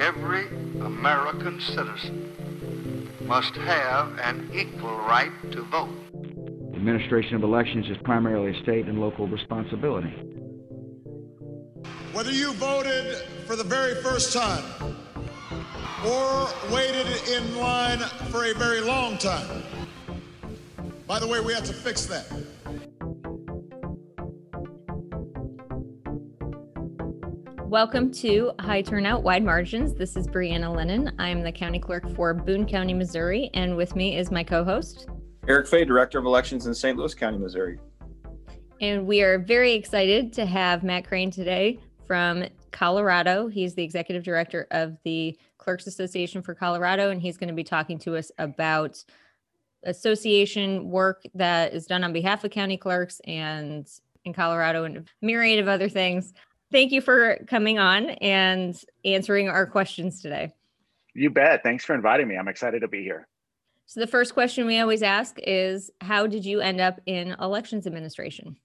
every American citizen must have an equal right to vote. The administration of elections is primarily a state and local responsibility. Whether you voted for the very first time or waited in line for a very long time, by the way, we have to fix that. Welcome to High Turnout, Wide Margins. This is Brianna Lennon. I'm the county clerk for Boone County, Missouri, and with me is my co host, Eric Fey, Director of Elections in St. Louis County, Missouri. And we are very excited to have Matt Crane today from Colorado. He's the executive director of the Clerks Association for Colorado, and he's going to be talking to us about association work that is done on behalf of county clerks and in Colorado and a myriad of other things thank you for coming on and answering our questions today. You bet. Thanks for inviting me. I'm excited to be here. So, the first question we always ask is How did you end up in elections administration?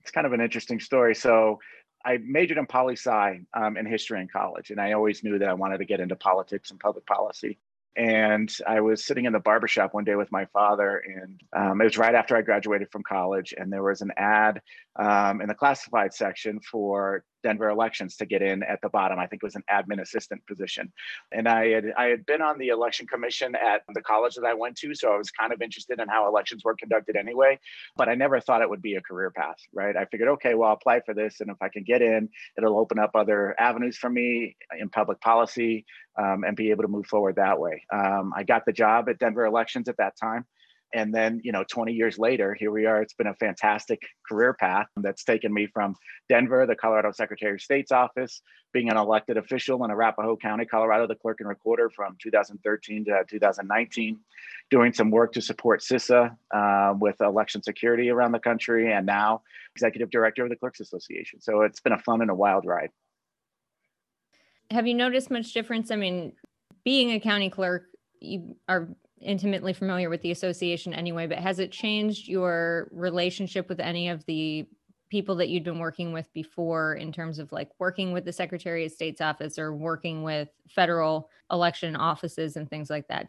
It's kind of an interesting story. So, I majored in poli sci um, in history in college, and I always knew that I wanted to get into politics and public policy. And I was sitting in the barbershop one day with my father, and um, it was right after I graduated from college. And there was an ad um, in the classified section for Denver elections to get in at the bottom. I think it was an admin assistant position. And I had I had been on the election commission at the college that I went to, so I was kind of interested in how elections were conducted anyway. But I never thought it would be a career path, right? I figured, okay, well, I'll apply for this, and if I can get in, it'll open up other avenues for me in public policy um, and be able to move forward that way. Um, I got the job at Denver elections at that time and then you know 20 years later here we are. It's been a fantastic career path that's taken me from denver the colorado secretary of state's office being an elected official in arapahoe county colorado the clerk and recorder from 2013 to 2019 doing some work to support cisa uh, with election security around the country and now executive director of the clerks association. So it's been a fun and a wild ride. Have you noticed much difference? I mean being a county clerk you are intimately familiar with the association anyway, but has it changed your relationship with any of the people that you'd been working with before in terms of like working with the Secretary of State's office or working with federal election offices and things like that?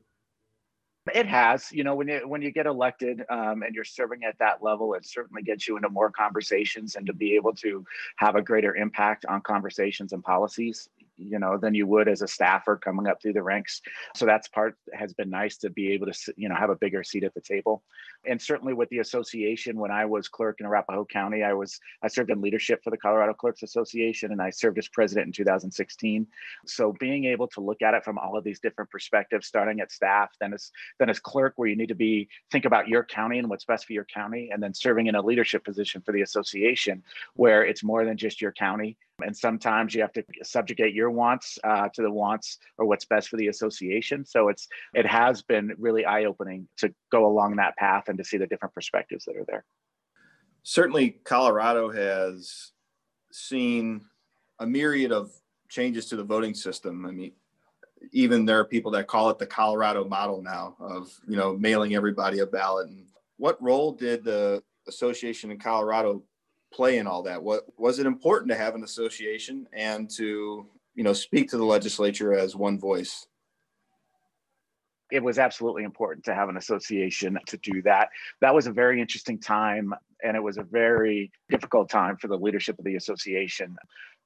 It has, you know, when you when you get elected um, and you're serving at that level, it certainly gets you into more conversations and to be able to have a greater impact on conversations and policies you know than you would as a staffer coming up through the ranks. So that's part has been nice to be able to you know have a bigger seat at the table. And certainly with the association when i was clerk in arapahoe county i was i served in leadership for the colorado clerks association and i served as president in 2016 so being able to look at it from all of these different perspectives starting at staff then as then as clerk where you need to be think about your county and what's best for your county and then serving in a leadership position for the association where it's more than just your county and sometimes you have to subjugate your wants uh, to the wants or what's best for the association. So it's it has been really eye-opening to go along that path and to see the different perspectives that are there. Certainly colorado has seen a myriad of changes to the voting system. I mean even there are people that call it the colorado model now of you know mailing everybody a ballot. And what role did the association in colorado play in all that? What was it important to have an association and to you know speak to the legislature as one voice? It was absolutely important to have an association to do that. That was a very interesting time, and it was a very difficult time for the leadership of the association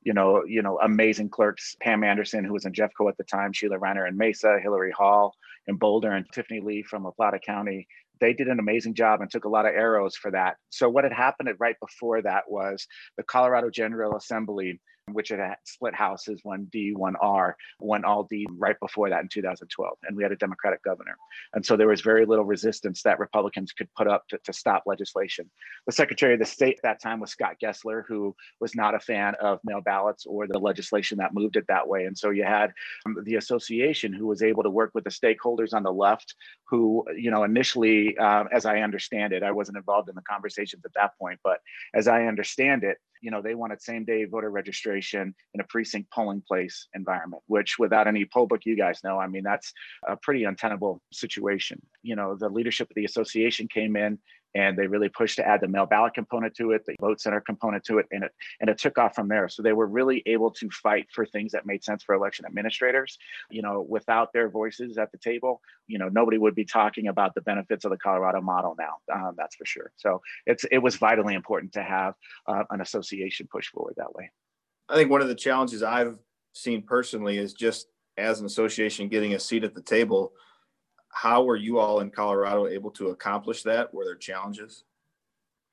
you know, you know, amazing clerks, Pam Anderson, who was in Jeffco at the time, Sheila Reiner in Mesa, Hillary Hall in Boulder, and Tiffany Lee from La Plata County they did an amazing job and took a lot of arrows for that. So what had happened right before that was the Colorado General Assembly which had split houses, one D, one R, one all D right before that in 2012. And we had a Democratic governor. And so there was very little resistance that Republicans could put up to, to stop legislation. The Secretary of the State at that time was Scott Gessler, who was not a fan of mail ballots or the legislation that moved it that way. And so you had um, the association who was able to work with the stakeholders on the left, who, you know, initially, uh, as I understand it, I wasn't involved in the conversations at that point, but as I understand it, you know, they wanted same day voter registration in a precinct polling place environment, which without any poll book, you guys know, I mean, that's a pretty untenable situation. You know, the leadership of the association came in and they really pushed to add the mail ballot component to it, the vote center component to it, and it and it took off from there. So they were really able to fight for things that made sense for election administrators. You know, without their voices at the table, you know, nobody would be talking about the benefits of the Colorado model now. Um, that's for sure. So it's it was vitally important to have uh, an association push forward that way. I think one of the challenges I've seen personally is just as an association getting a seat at the table how were you all in Colorado able to accomplish that? Were there challenges?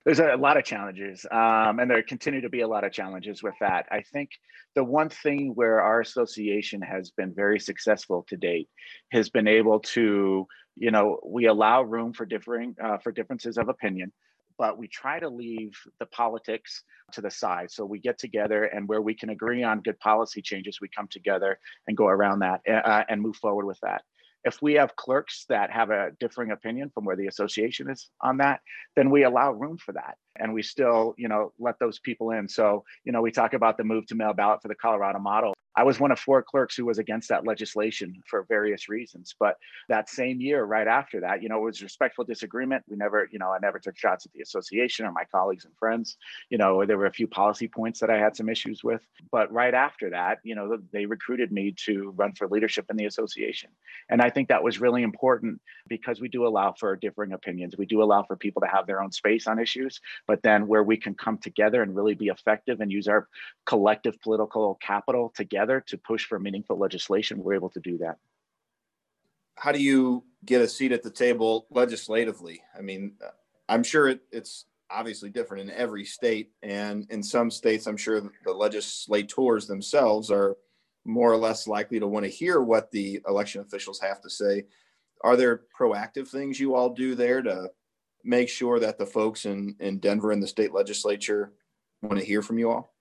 There's a lot of challenges, um, and there continue to be a lot of challenges with that. I think the one thing where our association has been very successful to date has been able to, you know, we allow room for differing uh, for differences of opinion, but we try to leave the politics to the side. So we get together, and where we can agree on good policy changes, we come together and go around that uh, and move forward with that. If we have clerks that have a differing opinion from where the association is on that, then we allow room for that. And we still, you know, let those people in. So, you know, we talk about the move to mail ballot for the Colorado model. I was one of four clerks who was against that legislation for various reasons. But that same year, right after that, you know, it was respectful disagreement. We never, you know, I never took shots at the association or my colleagues and friends. You know, there were a few policy points that I had some issues with. But right after that, you know, they recruited me to run for leadership in the association. And I think that was really important because we do allow for differing opinions. We do allow for people to have their own space on issues, but then where we can come together and really be effective and use our collective political capital together together to push for meaningful legislation, we're able to do that. How do you get a seat at the table legislatively? I mean, I'm sure it, it's obviously different in every state. And in some states, I'm sure the legislators themselves are more or less likely to want to hear what the election officials have to say. Are there proactive things you all do there to make sure that the folks in, in Denver and the state legislature want to hear from you all?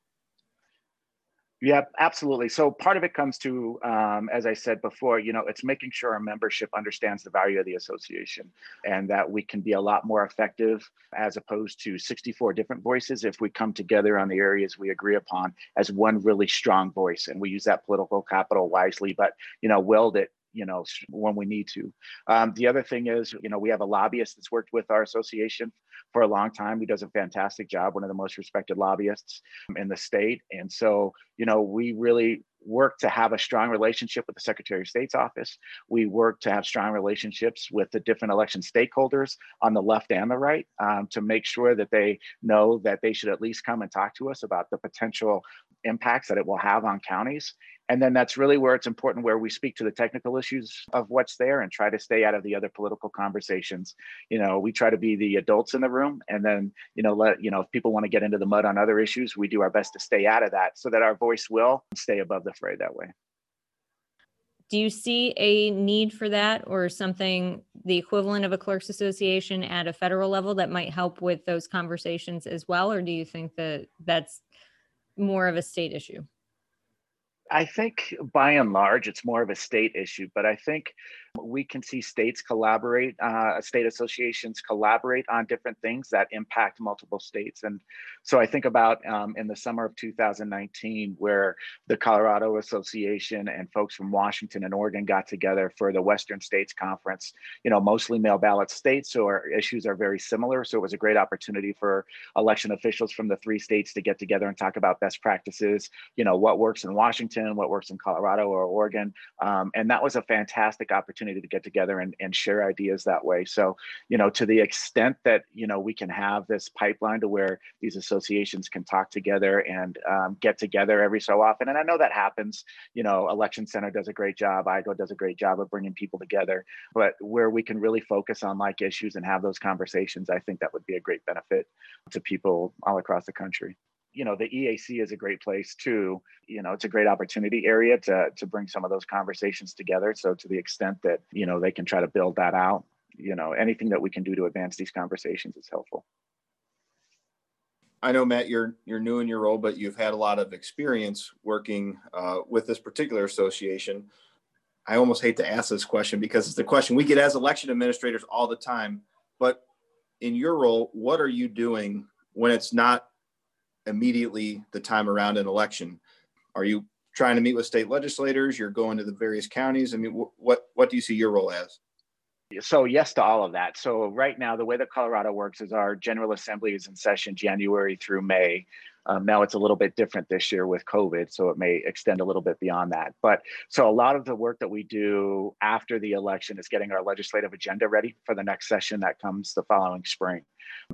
Yeah, absolutely. So part of it comes to, um, as I said before, you know, it's making sure our membership understands the value of the association and that we can be a lot more effective as opposed to 64 different voices if we come together on the areas we agree upon as one really strong voice. And we use that political capital wisely, but, you know, wield it you know when we need to um, the other thing is you know we have a lobbyist that's worked with our association for a long time he does a fantastic job one of the most respected lobbyists in the state and so you know we really work to have a strong relationship with the Secretary of State's office. We work to have strong relationships with the different election stakeholders on the left and the right um, to make sure that they know that they should at least come and talk to us about the potential impacts that it will have on counties. And then that's really where it's important where we speak to the technical issues of what's there and try to stay out of the other political conversations. You know, we try to be the adults in the room and then, you know, let, you know, if people want to get into the mud on other issues, we do our best to stay out of that so that our voice will stay above the fray that way. Do you see a need for that or something, the equivalent of a clerks association at a federal level that might help with those conversations as well? Or do you think that that's more of a state issue? I think by and large, it's more of a state issue, but I think we can see states collaborate, uh, state associations collaborate on different things that impact multiple states. And so I think about um, in the summer of 2019, where the Colorado Association and folks from Washington and Oregon got together for the Western States Conference, you know, mostly mail ballot states, so our issues are very similar. So it was a great opportunity for election officials from the three states to get together and talk about best practices, you know, what works in Washington, what works in Colorado or Oregon. Um, and that was a fantastic opportunity opportunity to get together and, and share ideas that way. So, you know, to the extent that, you know, we can have this pipeline to where these associations can talk together and um, get together every so often. And I know that happens, you know, Election Center does a great job, IGO does a great job of bringing people together, but where we can really focus on like issues and have those conversations, I think that would be a great benefit to people all across the country you know the EAC is a great place too. You know, it's a great opportunity area to to bring some of those conversations together. So to the extent that you know they can try to build that out, you know, anything that we can do to advance these conversations is helpful. I know Matt, you're you're new in your role, but you've had a lot of experience working uh, with this particular association. I almost hate to ask this question because it's the question we get as election administrators all the time. But in your role, what are you doing when it's not immediately the time around an election? Are you trying to meet with state legislators? You're going to the various counties. I mean, wh- what what do you see your role as? So yes to all of that. So right now, the way that Colorado works is our General Assembly is in session January through May. Um, now it's a little bit different this year with COVID, so it may extend a little bit beyond that. But so a lot of the work that we do after the election is getting our legislative agenda ready for the next session that comes the following spring.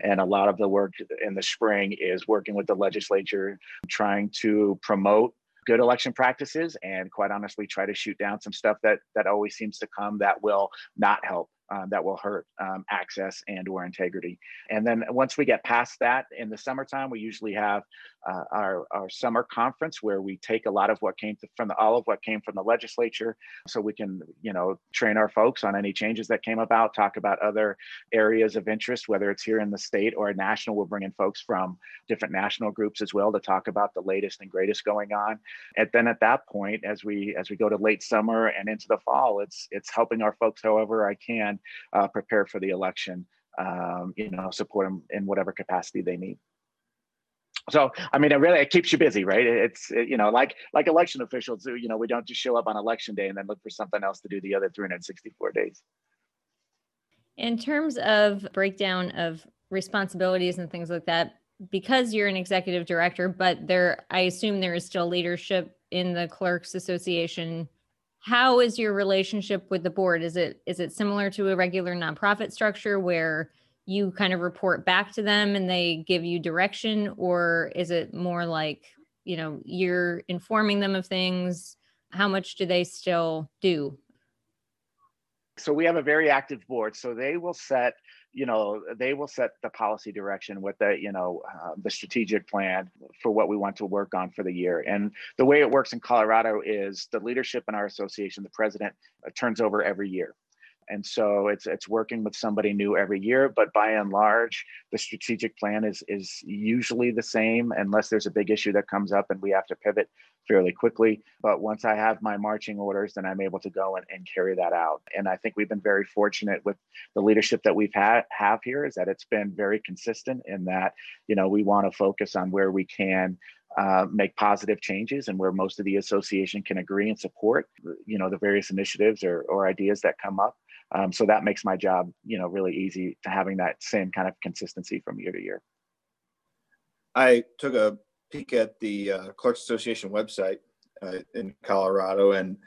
And a lot of the work in the spring is working with the legislature, trying to promote good election practices and quite honestly try to shoot down some stuff that that always seems to come that will not help um, that will hurt um, access and or integrity. And then once we get past that in the summertime, we usually have uh, our, our summer conference where we take a lot of what came to, from the, all of what came from the legislature so we can, you know, train our folks on any changes that came about, talk about other areas of interest, whether it's here in the state or national. We'll bring in folks from different national groups as well to talk about the latest and greatest going on. And then at that point, as we as we go to late summer and into the fall, it's it's helping our folks however I can uh, prepare for the election, um, you know, support them in whatever capacity they need. So, I mean, it really it keeps you busy, right? It's it, you know, like like election officials do. You know, we don't just show up on election day and then look for something else to do the other 364 days. In terms of breakdown of responsibilities and things like that, because you're an executive director, but there, I assume there is still leadership in the Clerks Association how is your relationship with the board? Is it is it similar to a regular nonprofit structure where you kind of report back to them and they give you direction? Or is it more like you know you're informing them of things? How much do they still do? So we have a very active board. So they will set you know they will set the policy direction with the you know uh, the strategic plan for what we want to work on for the year. And the way it works in colorado is the leadership in our association the president uh, turns over every year and so it's it's working with somebody new every year but by and large the strategic plan is is usually the same unless there's a big issue that comes up and we have to pivot fairly quickly. But once i have my marching orders then i'm able to go and, and carry that out. And i think we've been very fortunate with the leadership that we've had have here is that it's been very consistent in that you know we want to focus on where we can uh, make positive changes and where most of the association can agree and support you know the various initiatives or, or ideas that come up um, so that makes my job, you know, really easy to having that same kind of consistency from year to year. I took a peek at the uh, Clerks Association website uh, in Colorado, and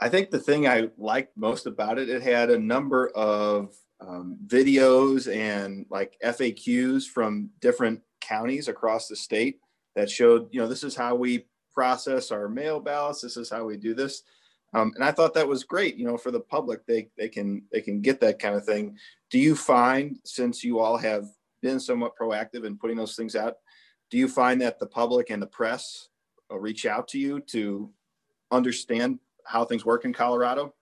I think the thing I liked most about it, it had a number of um, videos and like FAQs from different counties across the state that showed, you know, this is how we process our mail ballots. This is how we do this. Um, and I thought that was great, you know, for the public, they, they can, they can get that kind of thing. Do you find, since you all have been somewhat proactive in putting those things out, do you find that the public and the press uh, reach out to you to understand how things work in Colorado?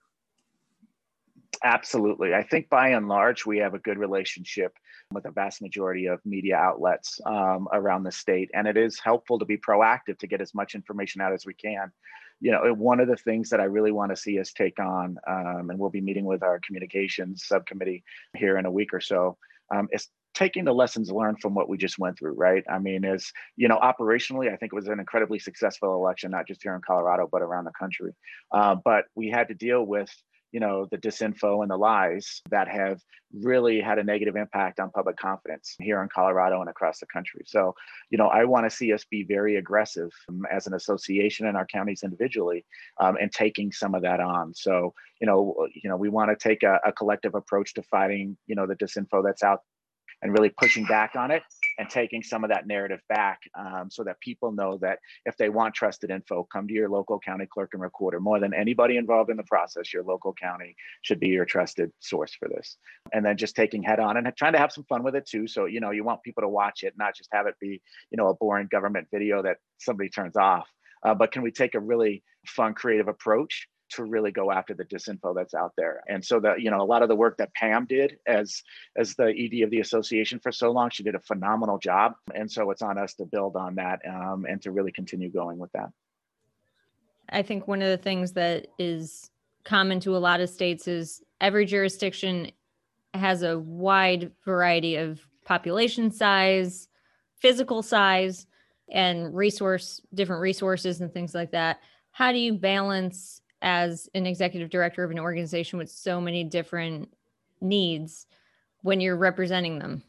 Absolutely. I think by and large, we have a good relationship with a vast majority of media outlets um, around the state. And it is helpful to be proactive to get as much information out as we can you know, one of the things that I really want to see us take on, um, and we'll be meeting with our communications subcommittee here in a week or so, um, is taking the lessons learned from what we just went through, right? I mean, is you know, operationally, I think it was an incredibly successful election, not just here in Colorado, but around the country. Uh, but we had to deal with you know the disinfo and the lies that have really had a negative impact on public confidence here in colorado and across the country. So you know i want to see us be very aggressive um, as an association in our counties individually um, and taking some of that on. So you know you know we want to take a, a collective approach to fighting you know the disinfo that's out and really pushing back on it and taking some of that narrative back um, so that people know that if they want trusted info, come to your local county clerk and recorder. More than anybody involved in the process, your local county should be your trusted source for this. And then just taking head on and trying to have some fun with it too. So, you know, you want people to watch it, not just have it be, you know, a boring government video that somebody turns off. Uh, but can we take a really fun, creative approach to really go after the disinfo that's out there. And so that, you know, a lot of the work that Pam did as as the ED of the association for so long, she did a phenomenal job. And so it's on us to build on that um, and to really continue going with that. I think one of the things that is common to a lot of states is every jurisdiction has a wide variety of population size, physical size, and resource different resources and things like that. How do you balance as an executive director of an organization with so many different needs when you're representing them?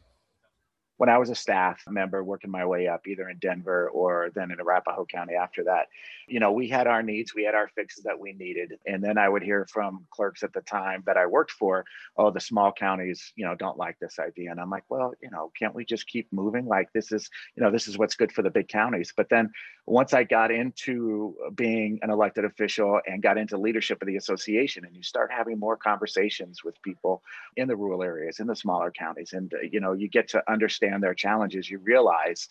When I was a staff member working my way up, either in Denver or then in Arapahoe County after that, you know, we had our needs, we had our fixes that we needed. And then I would hear from clerks at the time that I worked for, oh, the small counties, you know, don't like this idea. And I'm like, well, you know, can't we just keep moving? Like this is, you know, this is what's good for the big counties. But then once I got into being an elected official and got into leadership of the association, and you start having more conversations with people in the rural areas, in the smaller counties, and, you know, you get to understand understand their challenges, you realize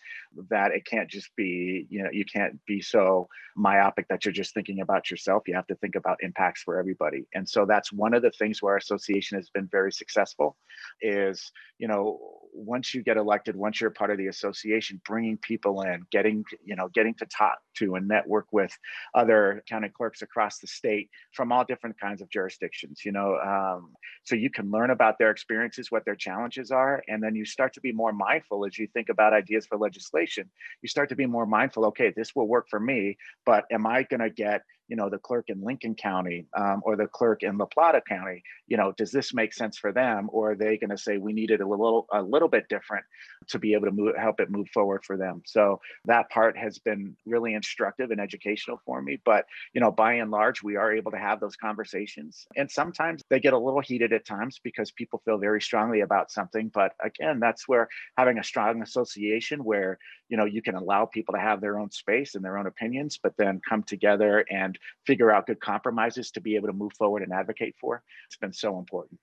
that it can't just be, you know, you can't be so myopic that you're just thinking about yourself. You have to think about impacts for everybody. And so that's one of the things where our association has been very successful is, you know, once you get elected, once you're part of the association, bringing people in, getting, you know, getting to talk to and network with other county clerks across the state from all different kinds of jurisdictions, you know, um, so you can learn about their experiences, what their challenges are, and then you start to be more mindful as you think about ideas for legislation. You start to be more mindful, okay, this will work for me, but am I going to get you know the clerk in lincoln county um, or the clerk in la plata county you know does this make sense for them or are they going to say we need it a little a little bit different to be able to move, help it move forward for them so that part has been really instructive and educational for me but you know by and large we are able to have those conversations and sometimes they get a little heated at times because people feel very strongly about something but again that's where having a strong association where you know you can allow people to have their own space and their own opinions but then come together and figure out good compromises to be able to move forward and advocate for it's been so important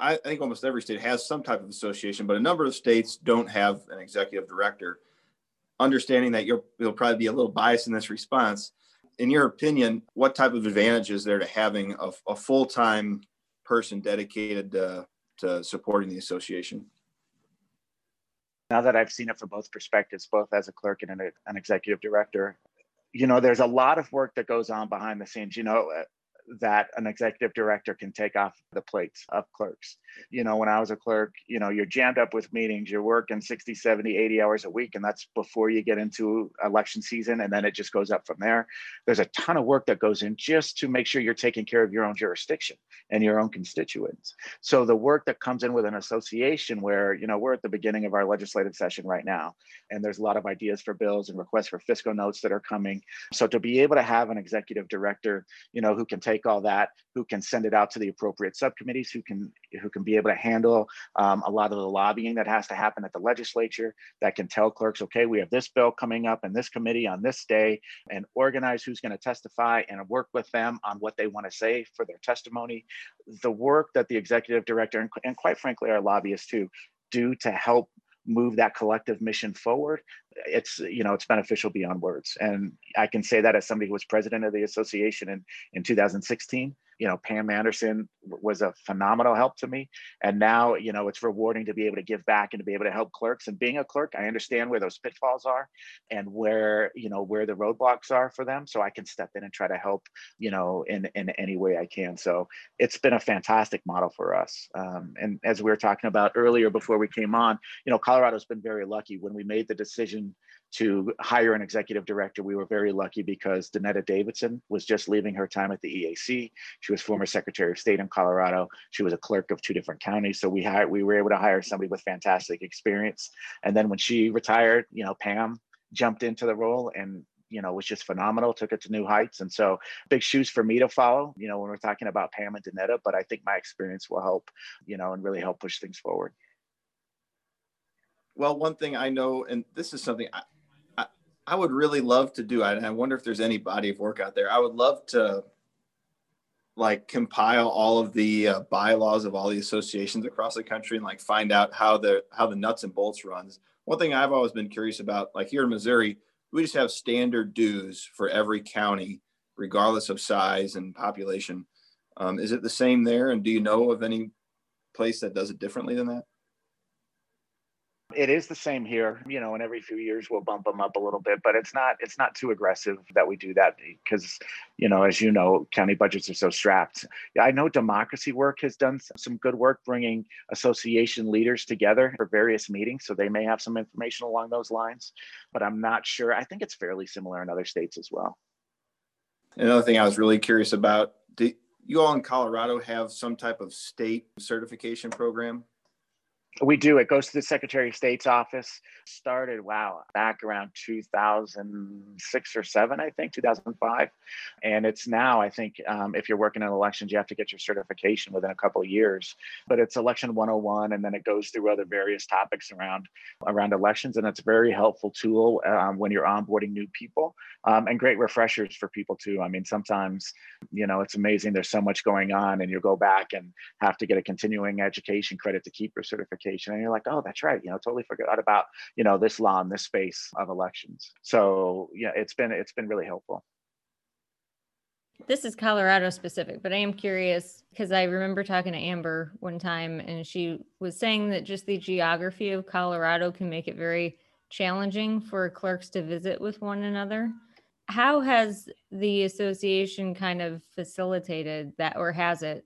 I think almost every state has some type of association, but a number of states don't have an executive director. Understanding that you'll, you'll probably be a little biased in this response, in your opinion, what type of advantage is there to having a, a full time person dedicated to, to supporting the association? now that I've seen it from both perspectives, both as a clerk and an, an executive director, you know, there's a lot of work that goes on behind the scenes. You know, that an executive director can take off the plates of clerks. You know, when I was a clerk, you know, you're jammed up with meetings, you're working 60, 70, 80 hours a week, and that's before you get into election season. And then it just goes up from there. There's a ton of work that goes in just to make sure you're taking care of your own jurisdiction and your own constituents. So the work that comes in with an association where, you know, we're at the beginning of our legislative session right now, and there's a lot of ideas for bills and requests for fiscal notes that are coming. So to be able to have an executive director, you know, who can take take all that, who can send it out to the appropriate subcommittees, who can who can be able to handle um, a lot of the lobbying that has to happen at the legislature, that can tell clerks, okay, we have this bill coming up in this committee on this day, and organize who's going to testify and work with them on what they want to say for their testimony. The work that the executive director and, and quite frankly our lobbyists too do to help move that collective mission forward it's you know it's beneficial beyond words. And i can say that as somebody who was president of the association in in 2016 you know pam anderson was a phenomenal help to me. And now you know it's rewarding to be able to give back and to be able to help clerks. And being a clerk i understand where those pitfalls are and where you know where the roadblocks are for them. So i can step in and try to help you know in in any way i can. So it's been a fantastic model for us. Um, and as we were talking about earlier before we came on you know colorado's been very lucky when we made the decision to hire an executive director. We were very lucky because Donetta Davidson was just leaving her time at the EAC. She was former Secretary of State in Colorado. She was a clerk of two different counties. So we hired, we were able to hire somebody with fantastic experience. And then when she retired, you know, Pam jumped into the role and you know was just phenomenal took it to new heights and so big shoes for me to follow you know when we're talking about pam and donetta but i think my experience will help you know and really help push things forward well one thing i know and this is something I, I would really love to do. And I wonder if there's any body of work out there. I would love to like compile all of the uh, bylaws of all the associations across the country and like find out how the how the nuts and bolts runs. One thing I've always been curious about, like here in Missouri, we just have standard dues for every county, regardless of size and population. Um, is it the same there? And do you know of any place that does it differently than that? It is the same here, you know, and every few years we'll bump them up a little bit, but it's not it's not too aggressive that we do that because, you know, as you know, county budgets are so strapped. I know Democracy Work has done some good work bringing association leaders together for various meetings, so they may have some information along those lines, but I'm not sure. I think it's fairly similar in other states as well. Another thing I was really curious about, do, you all in Colorado have some type of state certification program? We do. It goes to the Secretary of State's office. Started, wow, back around 2006 or seven, I think, 2005. And it's now, I think, um, if you're working in elections, you have to get your certification within a couple of years. But it's Election 101, and then it goes through other various topics around around elections. And it's a very helpful tool um, when you're onboarding new people um, and great refreshers for people too. I mean, sometimes, you know, it's amazing. There's so much going on, and you go back and have to get a continuing education credit to keep your certification and you're like oh that's right you know totally forgot about you know this law in this space of elections so yeah it's been it's been really helpful this is Colorado specific, but I am curious because I remember talking to Amber one time and she was saying that just the geography of Colorado can make it very challenging for clerks to visit with one another. How has the association kind of facilitated that, or has it?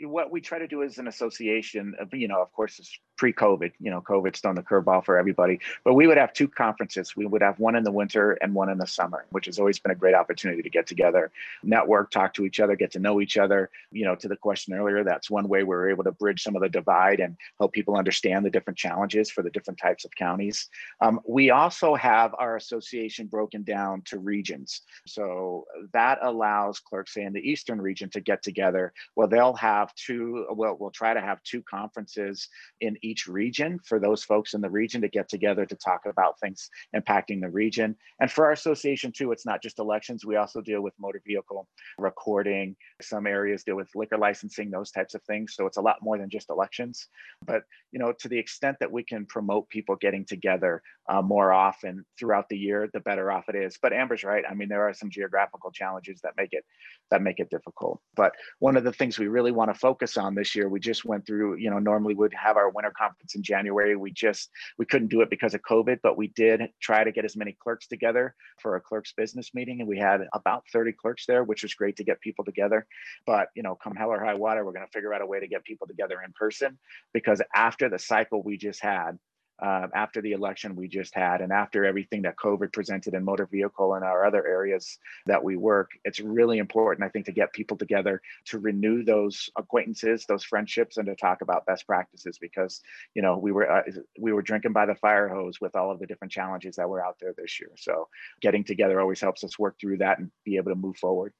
What we try to do as an association, you know, of course, is pre-COVID. You know, COVID's thrown the curveball for everybody. But we would have two conferences. We would have one in the winter and one in the summer, which has always been a great opportunity to get together, network, talk to each other, get to know each other. You know, to the question earlier, that's one way we're able to bridge some of the divide and help people understand the different challenges for the different types of counties. Um, we also have our association broken down to regions. So that allows clerks, say in the Eastern region, to get together. Well, they'll have two, well, we'll try to have two conferences in each each region for those folks in the region to get together to talk about things impacting the region. And for our association too, it's not just elections. We also deal with motor vehicle recording. Some areas deal with liquor licensing, those types of things. So it's a lot more than just elections. But you know, to the extent that we can promote people getting together uh, more often throughout the year, the better off it is. But Amber's right. I mean, there are some geographical challenges that make it that make it difficult. But one of the things we really want to focus on this year, we just went through. You know, normally we'd have our winter conference in January. We just we couldn't do it because of COVID, but we did try to get as many clerks together for a clerks business meeting, and we had about 30 clerks there, which was great to get people together. But you know, come hell or high water, we're going to figure out a way to get people together in person because after the cycle we just had, uh, after the election we just had and after everything that COVID presented in motor vehicle and our other areas that we work, it's really important, I think, to get people together to renew those acquaintances, those friendships, and to talk about best practices because, you know, we were uh, we were drinking by the fire hose with all of the different challenges that were out there this year. So getting together always helps us work through that and be able to move forward.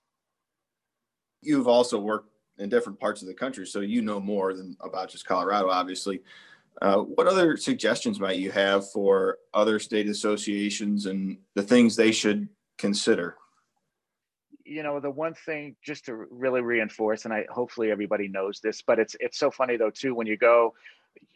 You've also worked in different parts of the country, so you know more than about just Colorado, obviously. Uh, what other suggestions might you have for other state associations and the things they should consider? You know, the one thing just to really reinforce, and I hopefully everybody knows this, but it's it's so funny though too when you go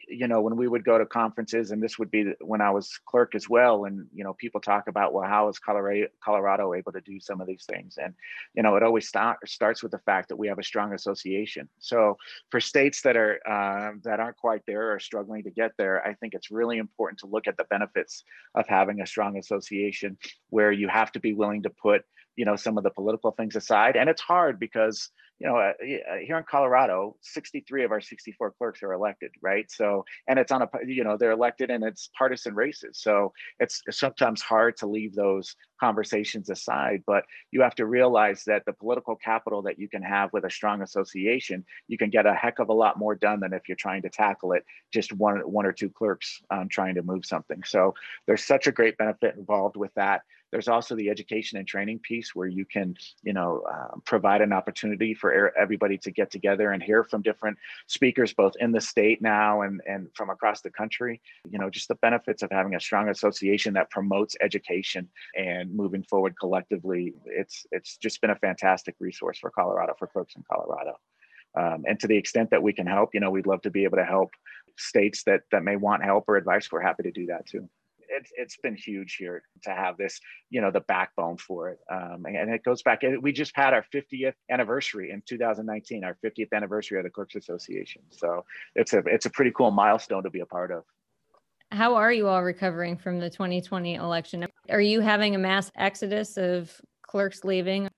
you know, when we would go to conferences, and this would be when I was clerk as well, and you know, people talk about, well, how is Colorado, Colorado able to do some of these things? And you know, it always start, starts with the fact that we have a strong association. So for states that are uh, that aren't quite there or struggling to get there, I think it's really important to look at the benefits of having a strong association, where you have to be willing to put you know some of the political things aside. And it's hard because you know uh, uh here in colorado 63 of our 64 clerks are elected right? So and it's on a you know they're elected and it's partisan races. So it's sometimes hard to leave those conversations aside but you have to realize that the political capital that you can have with a strong association you can get a heck of a lot more done than if you're trying to tackle it just one one or two clerks um, trying to move something. So there's such a great benefit involved with that. There's also the education and training piece where you can, you know, uh, provide an opportunity for everybody to get together and hear from different speakers, both in the state now and, and from across the country. You know, just the benefits of having a strong association that promotes education and moving forward collectively. It's it's just been a fantastic resource for Colorado, for folks in Colorado. Um, and to the extent that we can help, you know, we'd love to be able to help states that that may want help or advice. We're happy to do that too it's it's been huge here to have this, you know, the backbone for it. Um, and it goes back. We just had our 50th anniversary in 2019, our 50th anniversary of the Clerks Association. So it's a it's a pretty cool milestone to be a part of. How are you all recovering from the 2020 election? Are you having a mass exodus of clerks leaving?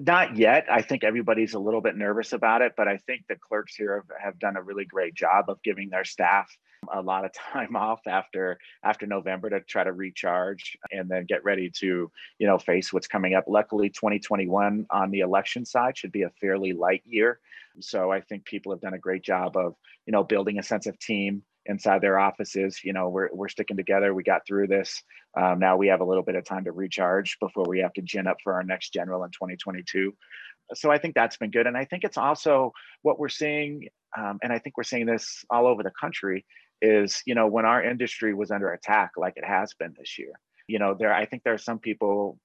Not yet. I think everybody's a little bit nervous about it, but I think the clerks here have, have done a really great job of giving their staff a lot of time off after after November to try to recharge and then get ready to you know face what's coming up. Luckily, 2021 on the election side should be a fairly light year, so I think people have done a great job of you know building a sense of team inside their offices. You know, we're, we're sticking together. We got through this. Um, now we have a little bit of time to recharge before we have to gin up for our next general in 2022. So I think that's been good. And I think it's also what we're seeing, um, and I think we're seeing this all over the country, is you know when our industry was under attack like it has been this year you know there i think there are some people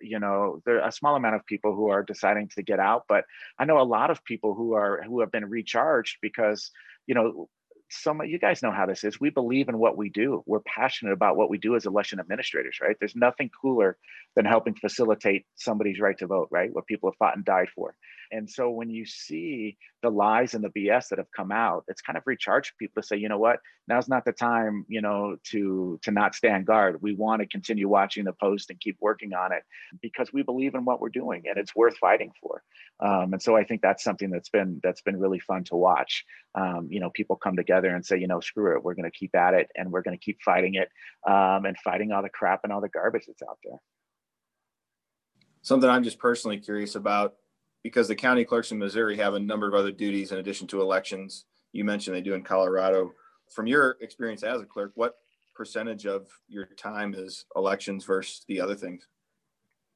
you know there are a small amount of people who are deciding to get out but i know a lot of people who are who have been recharged because you know some you guys know how this is. We believe in what we do. We're passionate about what we do as election administrators right? There's nothing cooler than helping facilitate somebody's right to vote right? What people have fought and died for and so when you see the lies and the BS that have come out, it's kind of recharged people to say, you know what, now's not the time, you know, to to not stand guard. We want to continue watching the post and keep working on it because we believe in what we're doing and it's worth fighting for. Um, and so I think that's something that's been that's been really fun to watch. Um, you know, people come together and say, you know, screw it, we're going to keep at it and we're going to keep fighting it um, and fighting all the crap and all the garbage that's out there. Something I'm just personally curious about because the county clerks in Missouri have a number of other duties in addition to elections. You mentioned they do in Colorado. From your experience as a clerk, what percentage of your time is elections versus the other things?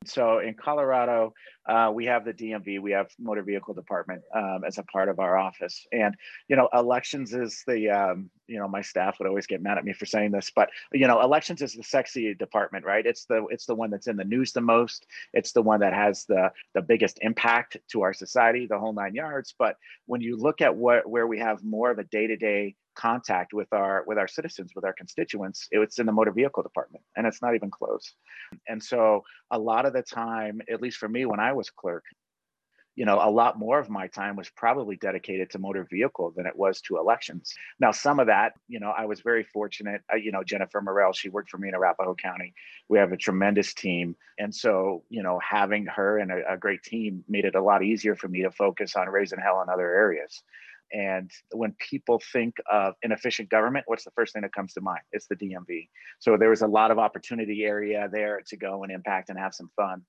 So in Colorado, uh, we have the DMV, we have motor vehicle department um, as a part of our office, and you know, elections is the um, you know my staff would always get mad at me for saying this, but you know, elections is the sexy department, right? It's the it's the one that's in the news the most. It's the one that has the the biggest impact to our society, the whole nine yards. But when you look at what where we have more of a day to day contact with our with our citizens with our constituents it's in the motor vehicle department and it's not even close and so a lot of the time at least for me when i was clerk you know a lot more of my time was probably dedicated to motor vehicle than it was to elections now some of that you know i was very fortunate uh, you know jennifer morrell she worked for me in arapahoe county we have a tremendous team and so you know having her and a, a great team made it a lot easier for me to focus on raising hell in other areas and when people think of inefficient government, what's the first thing that comes to mind? It's the DMV. So there was a lot of opportunity area there to go and impact and have some fun.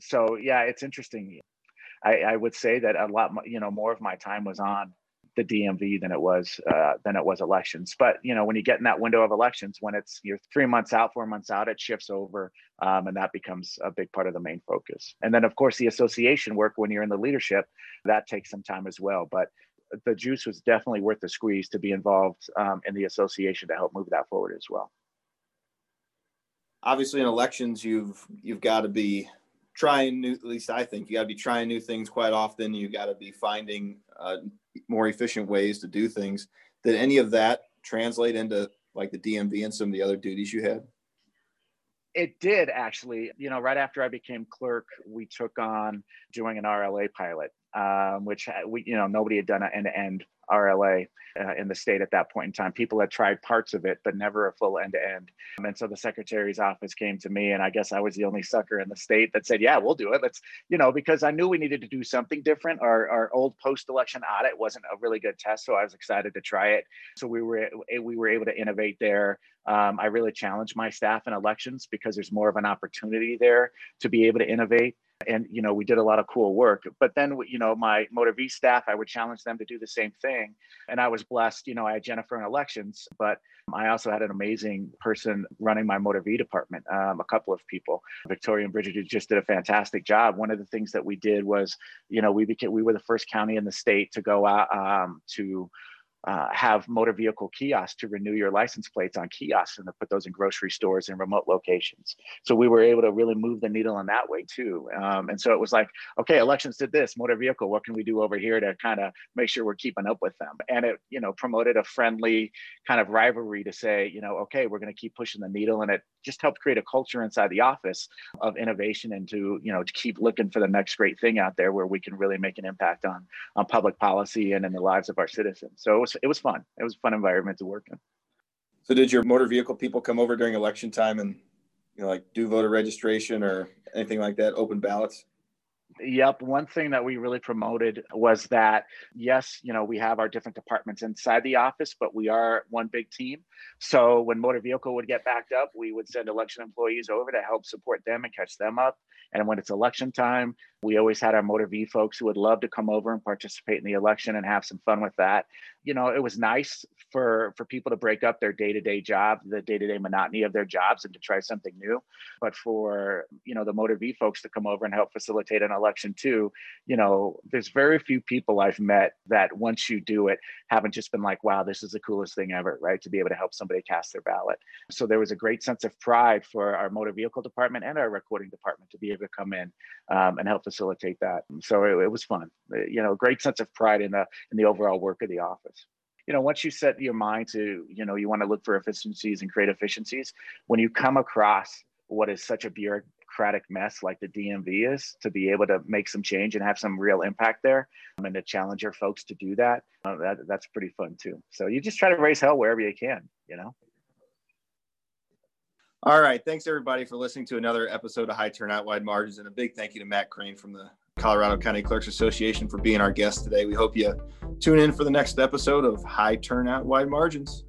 So yeah, it's interesting. I, I would say that a lot, you know, more of my time was on the DMV than it was uh, than it was elections. But you know, when you get in that window of elections, when it's you're three months out, four months out, it shifts over, um, and that becomes a big part of the main focus. And then, of course, the association work when you're in the leadership, that takes some time as well. But the juice was definitely worth the squeeze to be involved um, in the association to help move that forward as well. Obviously, in elections, you've you've got to be trying new. At least I think you got to be trying new things quite often. You got to be finding uh, more efficient ways to do things. Did any of that translate into like the DMV and some of the other duties you had? It did actually. You know, right after I became clerk, we took on doing an RLA pilot um, which uh, we, you know, nobody had done an end-to-end RLA uh, in the state at that point in time. People had tried parts of it, but never a full end to end. And so the secretary's office came to me, and I guess I was the only sucker in the state that said, "Yeah, we'll do it. Let's," you know, because I knew we needed to do something different. Our our old post-election audit wasn't a really good test, so I was excited to try it. So we were we were able to innovate there. Um, I really challenged my staff in elections because there's more of an opportunity there to be able to innovate and you know we did a lot of cool work but then you know my motor v staff i would challenge them to do the same thing and i was blessed you know i had jennifer in elections but i also had an amazing person running my motor v department um, a couple of people. Victoria and bridget just did a fantastic job. One of the things that we did was you know we became we were the first county in the state to go out um, to uh, have motor vehicle kiosks to renew your license plates on kiosks and to put those in grocery stores in remote locations. So we were able to really move the needle in that way too. Um, and so it was like, okay, elections did this, motor vehicle, what can we do over here to kind of make sure we're keeping up with them? And it, you know, promoted a friendly kind of rivalry to say, you know, okay, we're going to keep pushing the needle. And it just helped create a culture inside the office of innovation and to, you know, to keep looking for the next great thing out there where we can really make an impact on, on public policy and in the lives of our citizens. So it was it was fun. It was a fun environment to work in. So did your motor vehicle people come over during election time and you know like do voter registration or anything like that, open ballots? Yep. One thing that we really promoted was that, yes, you know, we have our different departments inside the office, but we are one big team. So when motor vehicle would get backed up, we would send election employees over to help support them and catch them up. And when it's election time, we always had our motor V folks who would love to come over and participate in the election and have some fun with that. You know, it was nice for for people to break up their day-to-day job, the day-to-day monotony of their jobs and to try something new. But for, you know, the motor V folks to come over and help facilitate an election too, you know, there's very few people I've met that once you do it haven't just been like, wow, this is the coolest thing ever, right? To be able to help somebody cast their ballot. So there was a great sense of pride for our motor vehicle department and our recording department to be able to come in um, and help facilitate that. So it, it was fun. Uh, you know, great sense of pride in the in the overall work of the office you know once you set your mind to you know you want to look for efficiencies and create efficiencies when you come across what is such a bureaucratic mess like the dmv is to be able to make some change and have some real impact there um, and to challenge your folks to do that, uh, that that's pretty fun too so you just try to raise hell wherever you can you know all right. Thanks everybody for listening to another episode of High Turnout Wide Margins. And a big thank you to Matt Crane from the Colorado County Clerks Association for being our guest today. We hope you tune in for the next episode of High Turnout Wide Margins.